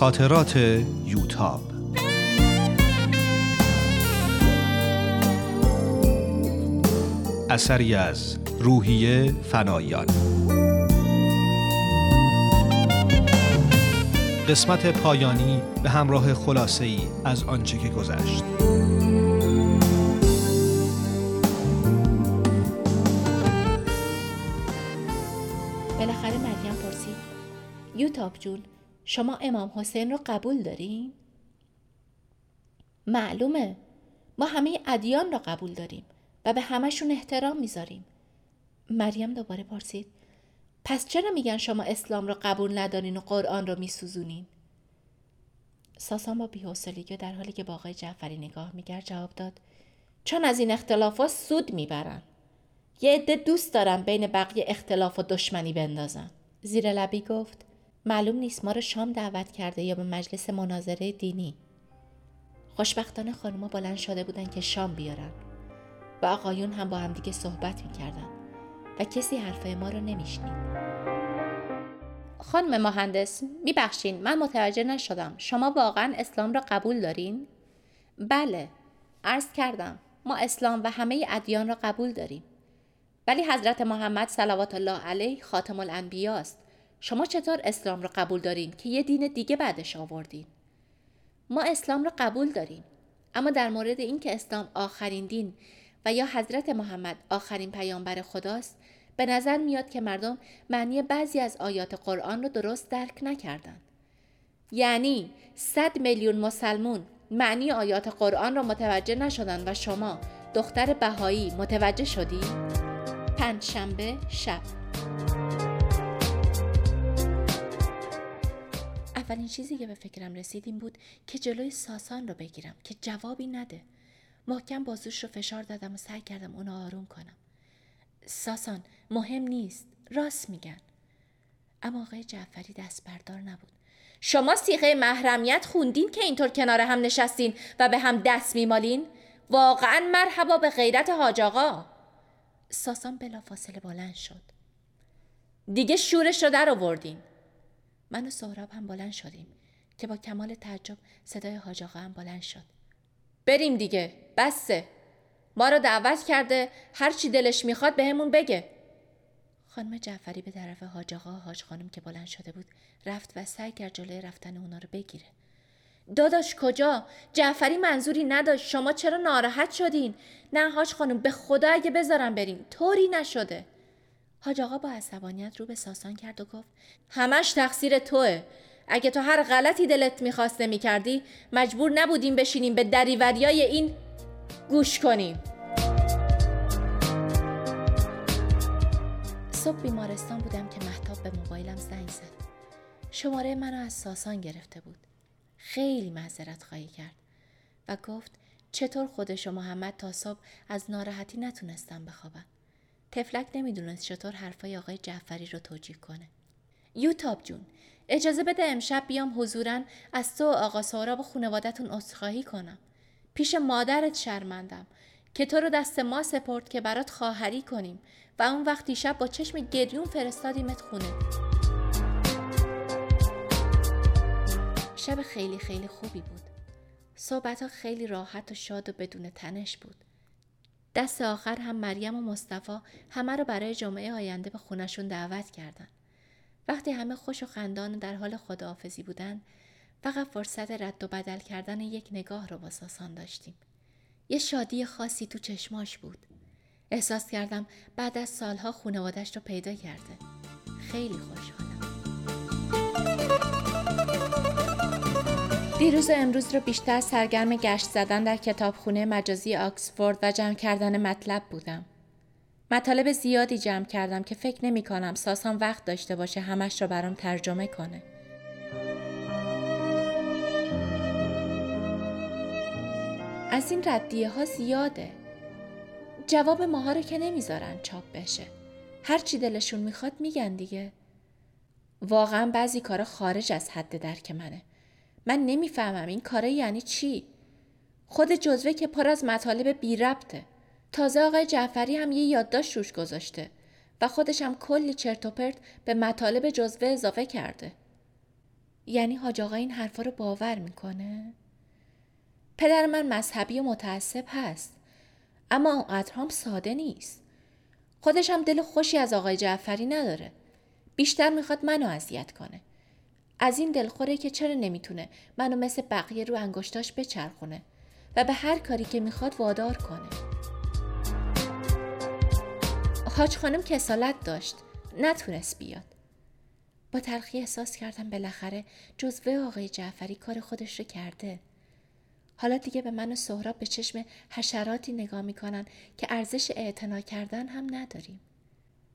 خاطرات یوتاب. اثری از روحیه فنایان. قسمت پایانی به همراه خلاصه ای از آنچه که گذشت. بالاخره مریم پرسید. یوتاب جون شما امام حسین رو قبول دارین؟ معلومه. ما همه ادیان را قبول داریم و به همشون احترام می‌ذاریم. مریم دوباره پرسید. پس چرا میگن شما اسلام را قبول ندارین و قرآن را میسوزونین؟ ساسان با بیحوصلگی در حالی که با آقای جعفری نگاه می‌کرد جواب داد. چون از این اختلافات سود می‌برن. یه عده دوست دارن بین بقیه اختلاف و دشمنی بندازن. زیر لبی گفت. معلوم نیست ما رو شام دعوت کرده یا به مجلس مناظره دینی. خوشبختانه خانوما بلند شده بودن که شام بیارن. و آقایون هم با همدیگه صحبت می‌کردن. و کسی حرفای ما رو نمیشنید. خانم مهندس میبخشین من متوجه نشدم. شما واقعا اسلام را قبول دارین؟ بله عرض کردم. ما اسلام و همه ادیان را قبول داریم. ولی حضرت محمد صلوات الله علیه خاتم الانبیا است شما چطور اسلام را قبول دارین که یه دین دیگه بعدش آوردین ما اسلام را قبول داریم اما در مورد اینکه اسلام آخرین دین و یا حضرت محمد آخرین پیامبر خداست به نظر میاد که مردم معنی بعضی از آیات قرآن رو درست درک نکردند. یعنی صد میلیون مسلمون معنی آیات قرآن را متوجه نشدن و شما دختر بهایی متوجه شدی؟ پنجشنبه شب اولین چیزی که به فکرم رسید این بود که جلوی ساسان رو بگیرم که جوابی نده. محکم بازوش رو فشار دادم و سعی کردم اونو آروم کنم. ساسان مهم نیست. راست میگن. اما آقای جعفری دست بردار نبود. شما سیغه محرمیت خوندین که اینطور کنار هم نشستین و به هم دست میمالین؟ واقعا مرحبا به غیرت حاج آقا. ساسان بلا فاصله بلند شد. دیگه شورش رو در آوردین من و سهراب هم بلند شدیم که با کمال تعجب صدای حاج هم بلند شد. بریم دیگه بسه. ما رو دعوت کرده هر چی دلش می‌خواد به بگه. خانم جعفری به طرف حاج آقا حاج خانم که بلند شده بود رفت و سعی کرد جلوی رفتن اونا رو بگیره. داداش کجا؟ جعفری منظوری نداشت. شما چرا ناراحت شدین؟ نه حاج خانم به خدا اگه بذارم بریم طوری نشده. حاج آقا با عصبانیت رو به ساسان کرد و گفت همش تقصیر توه. اگه تو هر غلطی دلت می‌خواسته می‌کردی مجبور نبودیم بشینیم به دریوریای این گوش کنیم. صبح بیمارستان بودم که محتاب به موبایلم زنگ زد. شماره منو از ساسان گرفته بود. خیلی معذرت خواهی کرد و گفت چطور خودش و محمد تا صبح از ناراحتی نتونستم بخوابن تفلک نمی‌دونست چطور حرفای آقای جعفری رو توجیه کنه. یوتاب جون اجازه بده امشب بیام حضورا از تو و آقا سهراب و خانوادتون عذرخواهی کنم. پیش مادرت شرمندم که تو رو دست ما سپرد که برات خواهری کنیم و اون وقتی شب با چشم گریون فرستادیمت خونه. شب خیلی خیلی خوبی بود. صحبت ها خیلی راحت و شاد و بدون تنش بود. دست آخر هم مریم و مصطفی همه رو برای جمعه آینده به خونشون دعوت کردن. وقتی همه خوش و خندان در حال خداحافظی بودن فقط فرصت رد و بدل کردن یک نگاه رو با ساسان داشتیم. یه شادی خاصی تو چشماش بود. احساس کردم بعد از سالها خانوادش رو پیدا کرده. خیلی خوشحالم دیروز و امروز رو بیشتر سرگرم گشت زدن در کتابخونه مجازی آکسفورد و جمع کردن مطلب بودم. مطالب زیادی جمع کردم که فکر نمی کنم ساسان وقت داشته باشه همش رو برام ترجمه کنه. از این ردیه ها زیاده. جواب ماها رو که نمی‌ذارن چاپ بشه. هر چی دلشون می‌خواد میگن دیگه. واقعا بعضی کارا خارج از حد درک منه. من نمی‌فهمم این کاره یعنی چی؟ خود جزوه که پر از مطالب بی ربطه. تازه آقای جعفری هم یه یادداشت روش گذاشته و خودش هم کلی چرت و پرت به مطالب جزوه اضافه کرده. یعنی حاج آقا این حرفا رو باور می‌کنه؟ پدر من مذهبی و متعصب هست اما اونقدر هم ساده نیست خودش هم دل خوشی از آقای جعفری نداره بیشتر می‌خواد منو اذیت کنه از این دلخوره که چرا نمی‌تونه منو مثل بقیه رو انگشتاش بچرخونه و به هر کاری که می‌خواد وادار کنه. حاج خانم کسالت داشت. نتونست بیاد. با تلخی احساس کردم بالاخره جزوه آقای جعفری کار خودش رو کرده. حالا دیگه به من و سهراب به چشم حشراتی نگاه می‌کنن که ارزش اعتنا کردن هم نداریم.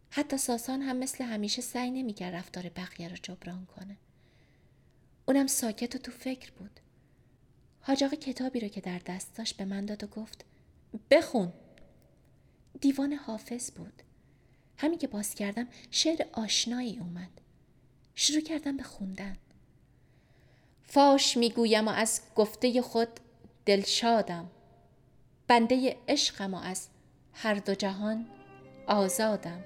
حتی ساسان هم مثل همیشه سعی نمی‌کرد رفتار بقیه رو جبران کنه. اونم ساکت و تو فکر بود. حاج کتابی رو که در دست داشت به من داد و گفت بخون. دیوان حافظ بود. همین که باز کردم شعر آشنایی اومد. شروع کردم به خوندن. فاش می‌گویم و از گفته خود دلشادم بنده عشقم و از هر دو جهان آزادم.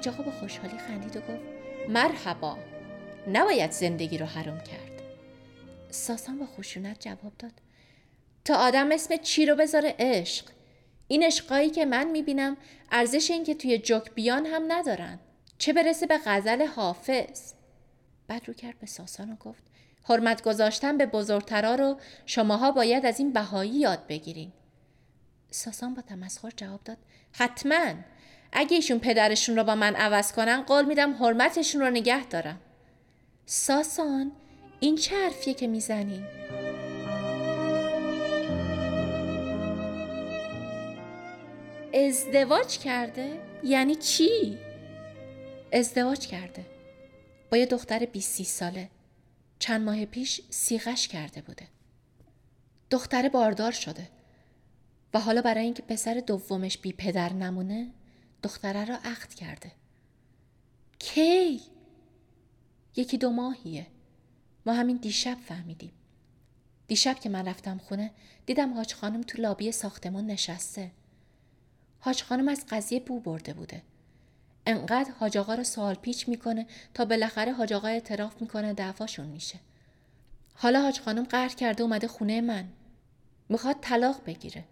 حاج آقا با خوشحالی خندید و گفت مرحبا نباید زندگی رو حرام کرد. ساسان با خشونت جواب داد تا آدم اسم چی رو بذاره عشق؟ این عشقایی که من می‌بینم ارزش این که توی جوک بیان هم ندارن. چه برسه به غزل حافظ؟ بعد رو کرد به ساسان و گفت حرمت گذاشتن به بزرگترا رو شماها باید از این بهایی یاد بگیرین. ساسان با تمسخر جواب داد حتما. اگه ایشون پدرشون رو با من عوض کنن قول میدم حرمتشون رو نگه دارم ساسان این چه حرفیه که می‌زنی؟ ازدواج کرده؟ یعنی چی؟ ازدواج کرده با یه دختر 20 ساله چند ماه پیش سیغش کرده بوده دختر باردار شده و حالا برای اینکه پسر دومش بی پدر نمونه دختره را عقد کرده. کی؟ یکی دو ماهیه. ما همین دیشب فهمیدیم. دیشب که من رفتم خونه دیدم حاج خانم تو لابی ساختمون نشسته. حاج خانم از قضیه بو برده بوده. انقدر حاج آقا رو سوال پیچ می‌کنه تا بالاخره حاج آقا اعتراف می‌کنه دعواشون میشه. حالا حاج خانم قهر کرده اومده خونه من. می‌خواد طلاق بگیره.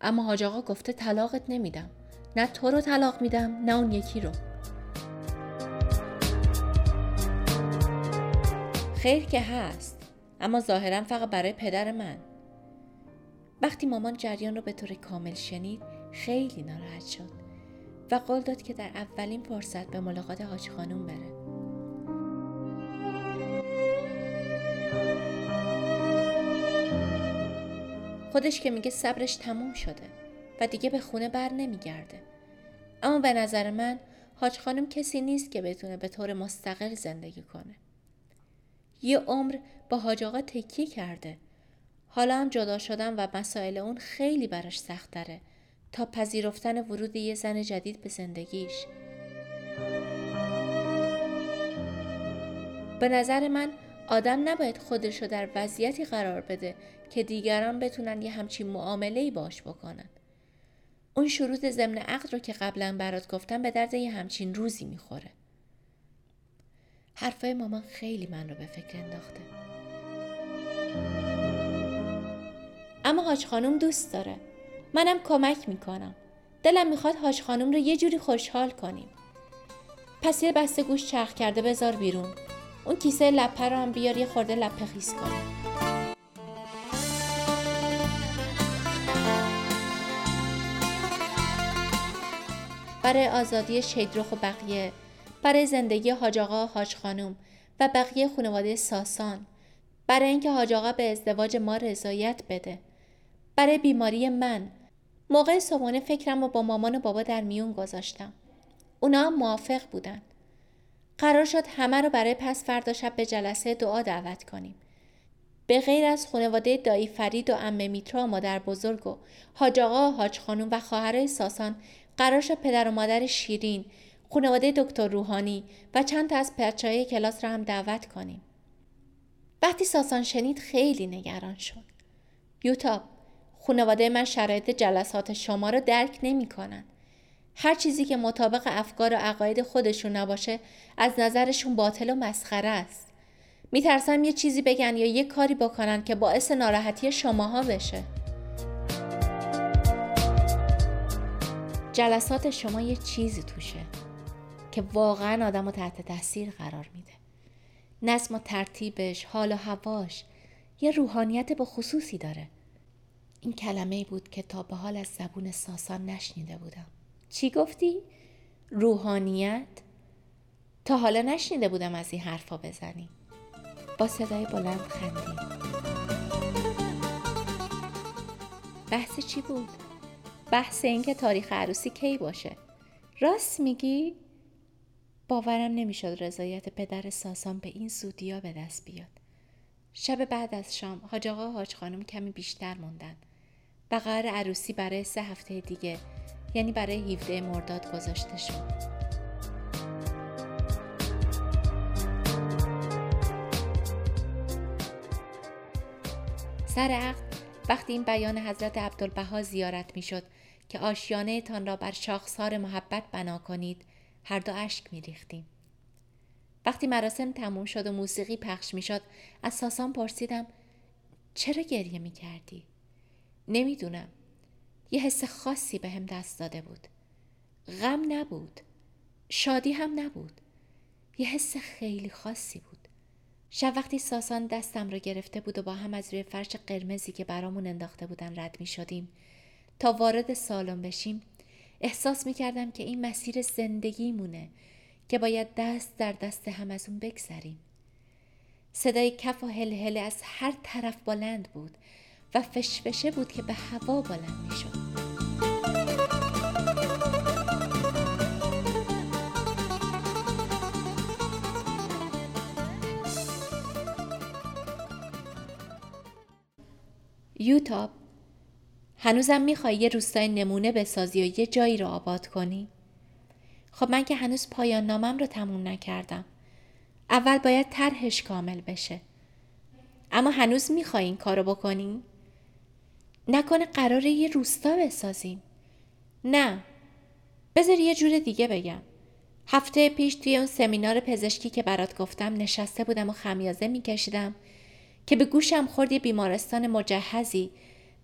اما حاج آقا گفته طلاقت نمیدم. نه تو رو طلاق میدم نه اون یکی رو. خیر که هست اما ظاهرا فقط برای پدر من. وقتی مامان جریان رو به طور کامل شنید خیلی ناراحت شد و قول داد که در اولین فرصت به ملاقات حاج خانوم بره. خودش که میگه صبرش تموم شده. و دیگه به خونه بر نمیگرده. اما به نظر من حاج خانم کسی نیست که بتونه به طور مستقل زندگی کنه. یه عمر با حاج آقا تکیه کرده. حالا هم جدا شدن و مسائل اون خیلی براش سخت داره تا پذیرفتن ورود یه زن جدید به زندگیش. به نظر من آدم نباید خودش رو در وضعیتی قرار بده که دیگران بتونن یه همچین معامله باش بکنن. اون شروط ضمن عقد رو که قبلا برات گفتم به درد یه همچین روزی می‌خوره. حرفای مامان خیلی من رو به فکر انداخته. اما حاج خانم دوست داره. منم کمک می‌کنم. دلم می‌خواد حاج خانم رو یه جوری خوشحال کنیم. پس یه بسته گوش چرخ کرده بذار بیرون. اون کیسه لپه رو هم بیار یه خورده لپه خیس کنیم. برای آزادی شیدروخ و بقیه برای زندگی حاج آقا و حاج خانوم و بقیه خانواده ساسان. برای اینکه حاج آقا به ازدواج ما رضایت بده. برای بیماری من. موقع صبحانه فکرم رو با مامان و بابا در میون گذاشتم. اونا هم موافق بودن. قرار شد همه رو برای پس فردا شب به جلسه دعا دعوت کنیم. به غیر از خانواده دایی فرید و امه میترا و مادر بزرگ و حاج آقا و حاج خانوم و خواهرای ساسان قرار شد پدر و مادر شیرین خانواده دکتر روحانی و چند تا از های کلاس را هم دعوت کنیم. وقتی ساسان شنید خیلی نگران شد. یوتاب خانواده من شرایط جلسات شما را درک نمی کنن. هر چیزی که مطابق افکار و عقاید خودشون نباشه از نظرشون باطل و مسخره است. میترسم یه چیزی بگن یا یه کاری بکنن که باعث ناراحتی شماها بشه. جلسات شما یه چیزی توشه که واقعا آدم رو تحت تاثیر قرار میده. نظم و ترتیبش، حال و هواش یه روحانیت با خصوصی داره. این کلمه بود که تا به حال از زبون ساسان نشنیده بودم. چی گفتی؟ روحانیت؟ تا حالا نشنیده بودم از این حرفا بزنی. با صدای بلند خندی. بحث چی بود؟ بحث اینکه تاریخ عروسی کی باشه. راست میگی؟ باورم نمی‌شد رضایت پدر ساسان به این زودیا به دست بیاد. شب بعد از شام حاج آقا حاج خانم کمی بیشتر موندن و قرار عروسی برای سه هفته دیگه یعنی برای 17 مرداد گذاشته شد. سر عقد وقتی این بیان حضرت عبدالبها زیارت می شد که آشیانه تان را بر شاخسار محبت بنا کنید هر دو اشک می ریختیم. وقتی مراسم تموم شد و موسیقی پخش می شد از ساسان پرسیدم چرا گریه می کردی؟ نمی‌دونم. یه حس خاصی به هم دست داده بود. غم نبود. شادی هم نبود. یه حس خیلی خاصی بود. شب وقتی ساسان دستم را گرفته بود و با هم از روی فرش قرمزی که برامون انداخته بودن رد می شدیم تا وارد سالن بشیم احساس می کردم که این مسیر زندگی مونه که باید دست در دست هم از اون بگذریم. صدای کف و هل از هر طرف بلند بود و فشفشه بود که به هوا بلند می. یوتاب هنوزم می‌خوای یه روستای نمونه بسازی و یه جایی رو آباد کنی؟ خب من که هنوز پایان نامم رو تموم نکردم. اول باید طرحش کامل بشه. اما هنوز می‌خوای این کارو بکنی؟ نکنه قراره یه روستا بسازیم. نه. بذار یه جور دیگه بگم. هفته پیش توی اون سمینار پزشکی که برات گفتم نشسته بودم و خمیازه میکشیدم که به گوشم خورد یه بیمارستان مجهزی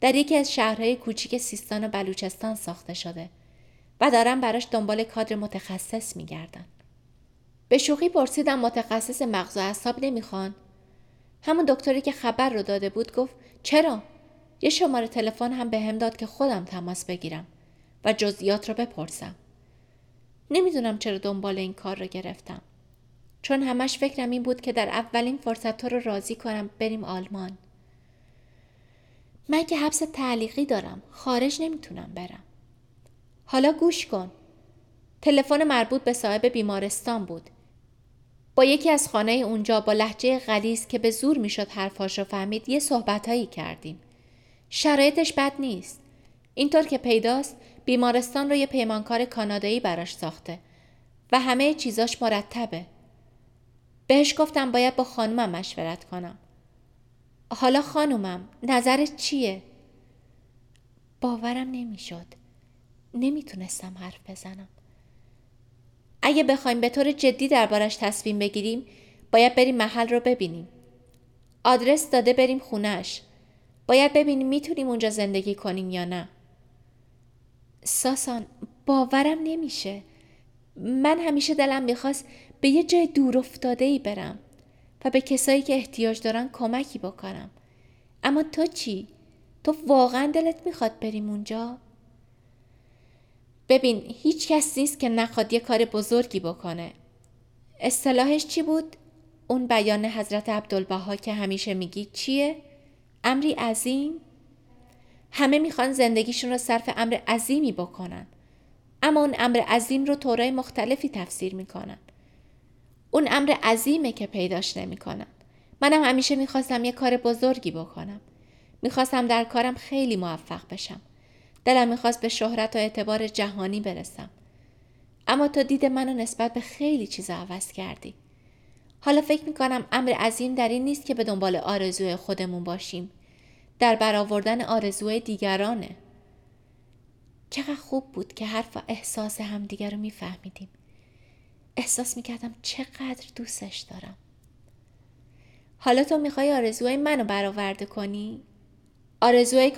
در یکی از شهرهای کوچیک سیستان و بلوچستان ساخته شده. و دارم براش دنبال کادر متخصص میگردن. به شوخی پرسیدم متخصص مغز و اعصاب نمی‌خوان؟ همون دکتری که خبر رو داده بود گفت چرا؟ یه شماره تلفن هم به هم داد که خودم تماس بگیرم و جزئیات رو بپرسم. نمی‌دونم چرا دنبال این کار رو گرفتم. چون همش فکرم این بود که در اولین فرصت تو رو راضی کنم بریم آلمان. من که حبس تعلیقی دارم. خارج نمی‌تونم برم. حالا گوش کن. تلفن مربوط به صاحب بیمارستان بود. با یکی از خانه اونجا با لحجه غلیز که به زور می‌شد حرفاش رو فهمید یه صحبتهایی کردیم. شرایطش بد نیست. اینطور که پیداست بیمارستان رو یه پیمانکار کانادایی براش ساخته و همه چیزاش مرتبه. بهش گفتم باید با خانومم مشورت کنم. حالا خانومم نظرت چیه؟ باورم نمی‌شد. نمی‌تونستم حرف بزنم. اگه بخوایم به طور جدی دربارش تصمیم بگیریم باید بریم محل رو ببینیم. آدرس داده بریم خونش. باید ببینیم می‌تونیم اونجا زندگی کنیم یا نه. ساسان باورم نمیشه. من همیشه دلم می‌خواست به یه جای دور افتاده ای برم و به کسایی که احتیاج دارن کمکی بکنم. اما تو چی؟ تو واقعا دلت می‌خواد بریم اونجا؟ ببین هیچ کس نیست که نخواد یه کار بزرگی بکنه. اصطلاحش چی بود؟ اون بیان حضرت عبدالبها که همیشه میگی چیه؟ امری عظیم؟ همه می‌خوان زندگیشون رو صرف امر عظیمی بکنن. اما اون امر عظیم رو طورای مختلفی تفسیر می‌کنن. اون امر عظیمه که پیداش نمی‌کنن. منم همیشه می‌خواستم یه کار بزرگی بکنم. می‌خواستم در کارم خیلی موفق بشم. دلم می‌خواست به شهرت و اعتبار جهانی برسم. اما تو دید منو نسبت به خیلی چیزا عوض کردی. حالا فکر می‌کنم امر عظیم در این نیست که به دنبال آرزوی خودمون باشیم. در برآوردن آرزوی دیگرانه. چقدر خوب بود که حرف و احساس همدیگر رو میفهمیدیم احساس می‌کردم چقدر دوستش دارم. حالا تو می‌خوای آرزوهای منو برآورده کنی؟ آرزوهای,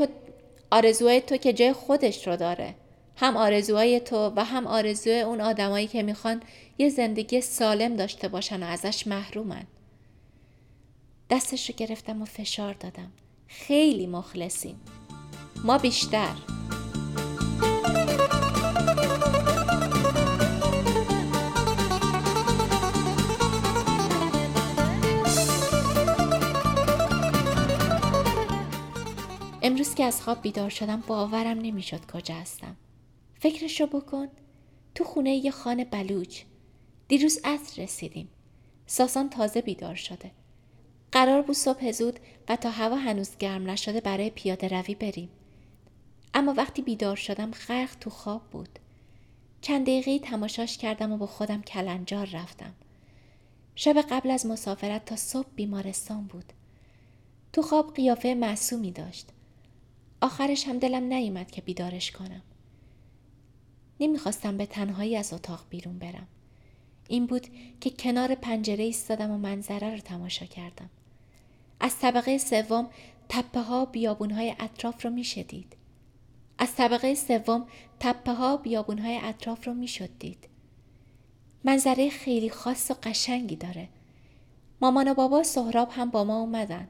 آرزوهای تو که جای خودش رو داره. هم آرزوهای تو و هم آرزوی اون آدمایی که می‌خوان یه زندگی سالم داشته باشن و ازش محرومن. دستش رو گرفتم و فشار دادم. خیلی مخلصیم. ما بیشتر. امروز که از خواب بیدار شدم باورم نمی‌شد کجا هستم. فکرشو بکن. تو خونه یه خانه بلوچ. دیروز عصر رسیدیم. ساسان تازه بیدار شده. قرار بود صبح زود و تا هوا هنوز گرم نشده برای پیاده روی بریم. اما وقتی بیدار شدم غرق تو خواب بود. چند دقیقه تماشاش کردم و با خودم کلنجار رفتم. شب قبل از مسافرت تا صبح بیمارستان بود. تو خواب قیافه معصومی داشت. آخرش هم دلم نیومد که بیدارش کنم. نمی‌خواستم به تنهایی از اتاق بیرون برم. این بود که کنار پنجره ایستادم و منظره رو تماشا کردم. از طبقه سوم تپه ها بیابون های اطراف رو می‌شدید. از طبقه سوم تپه ها بیابون های اطراف رو می‌شد دید. منظره خیلی خاص و قشنگی داره. مامان و بابا سهراب هم با ما اومدن.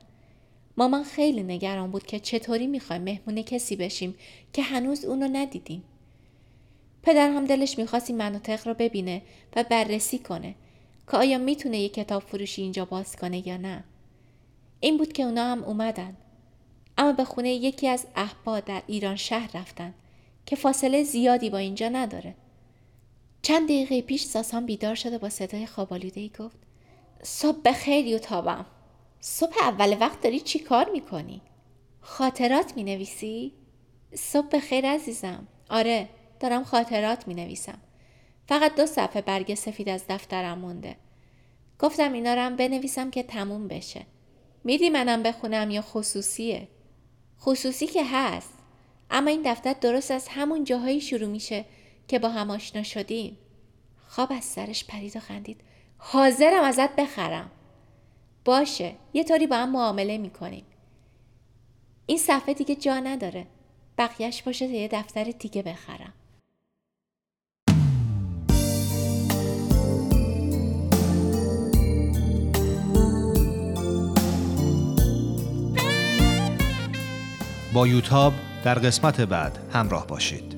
مامان خیلی نگران بود که چطوری می‌خوایم مهمون کسی بشیم که هنوز اونو ندیدیم. پدر هم دلش می‌خواست این مناطق رو ببینه و بررسی کنه که آیا می‌تونه یه کتاب فروشی اینجا باز کنه یا نه. این بود که اونا هم اومدن. اما به خونه یکی از احبا در ایران شهر رفتن که فاصله زیادی با اینجا نداره. چند دقیقه پیش ساسان بیدار شده با صدای خوابالوده ای گفت صبح بخیر یوتابم صبح اول وقت داری چی کار می‌کنی؟ خاطرات می نویسی؟ صبح خیر عزیزم. آره دارم خاطرات می نویسم فقط دو صفحه برگ سفید از دفترم مونده. گفتم اینا رو هم بنویسم که تموم بشه. میدی منم بخونم یا خصوصیه؟ خصوصی که هست. اما این دفتر درست از همون جاهایی شروع میشه که با هم آشنا شدیم. خواب از سرش پرید و خندید. حاضرم ازت بخرم. باشه یه طوری با هم معامله می‌کنیم. این صفحه دیگه جا نداره. بقیهش باشه تا یه دفتر دیگه بخرم. با یوتاب در قسمت بعد همراه باشید.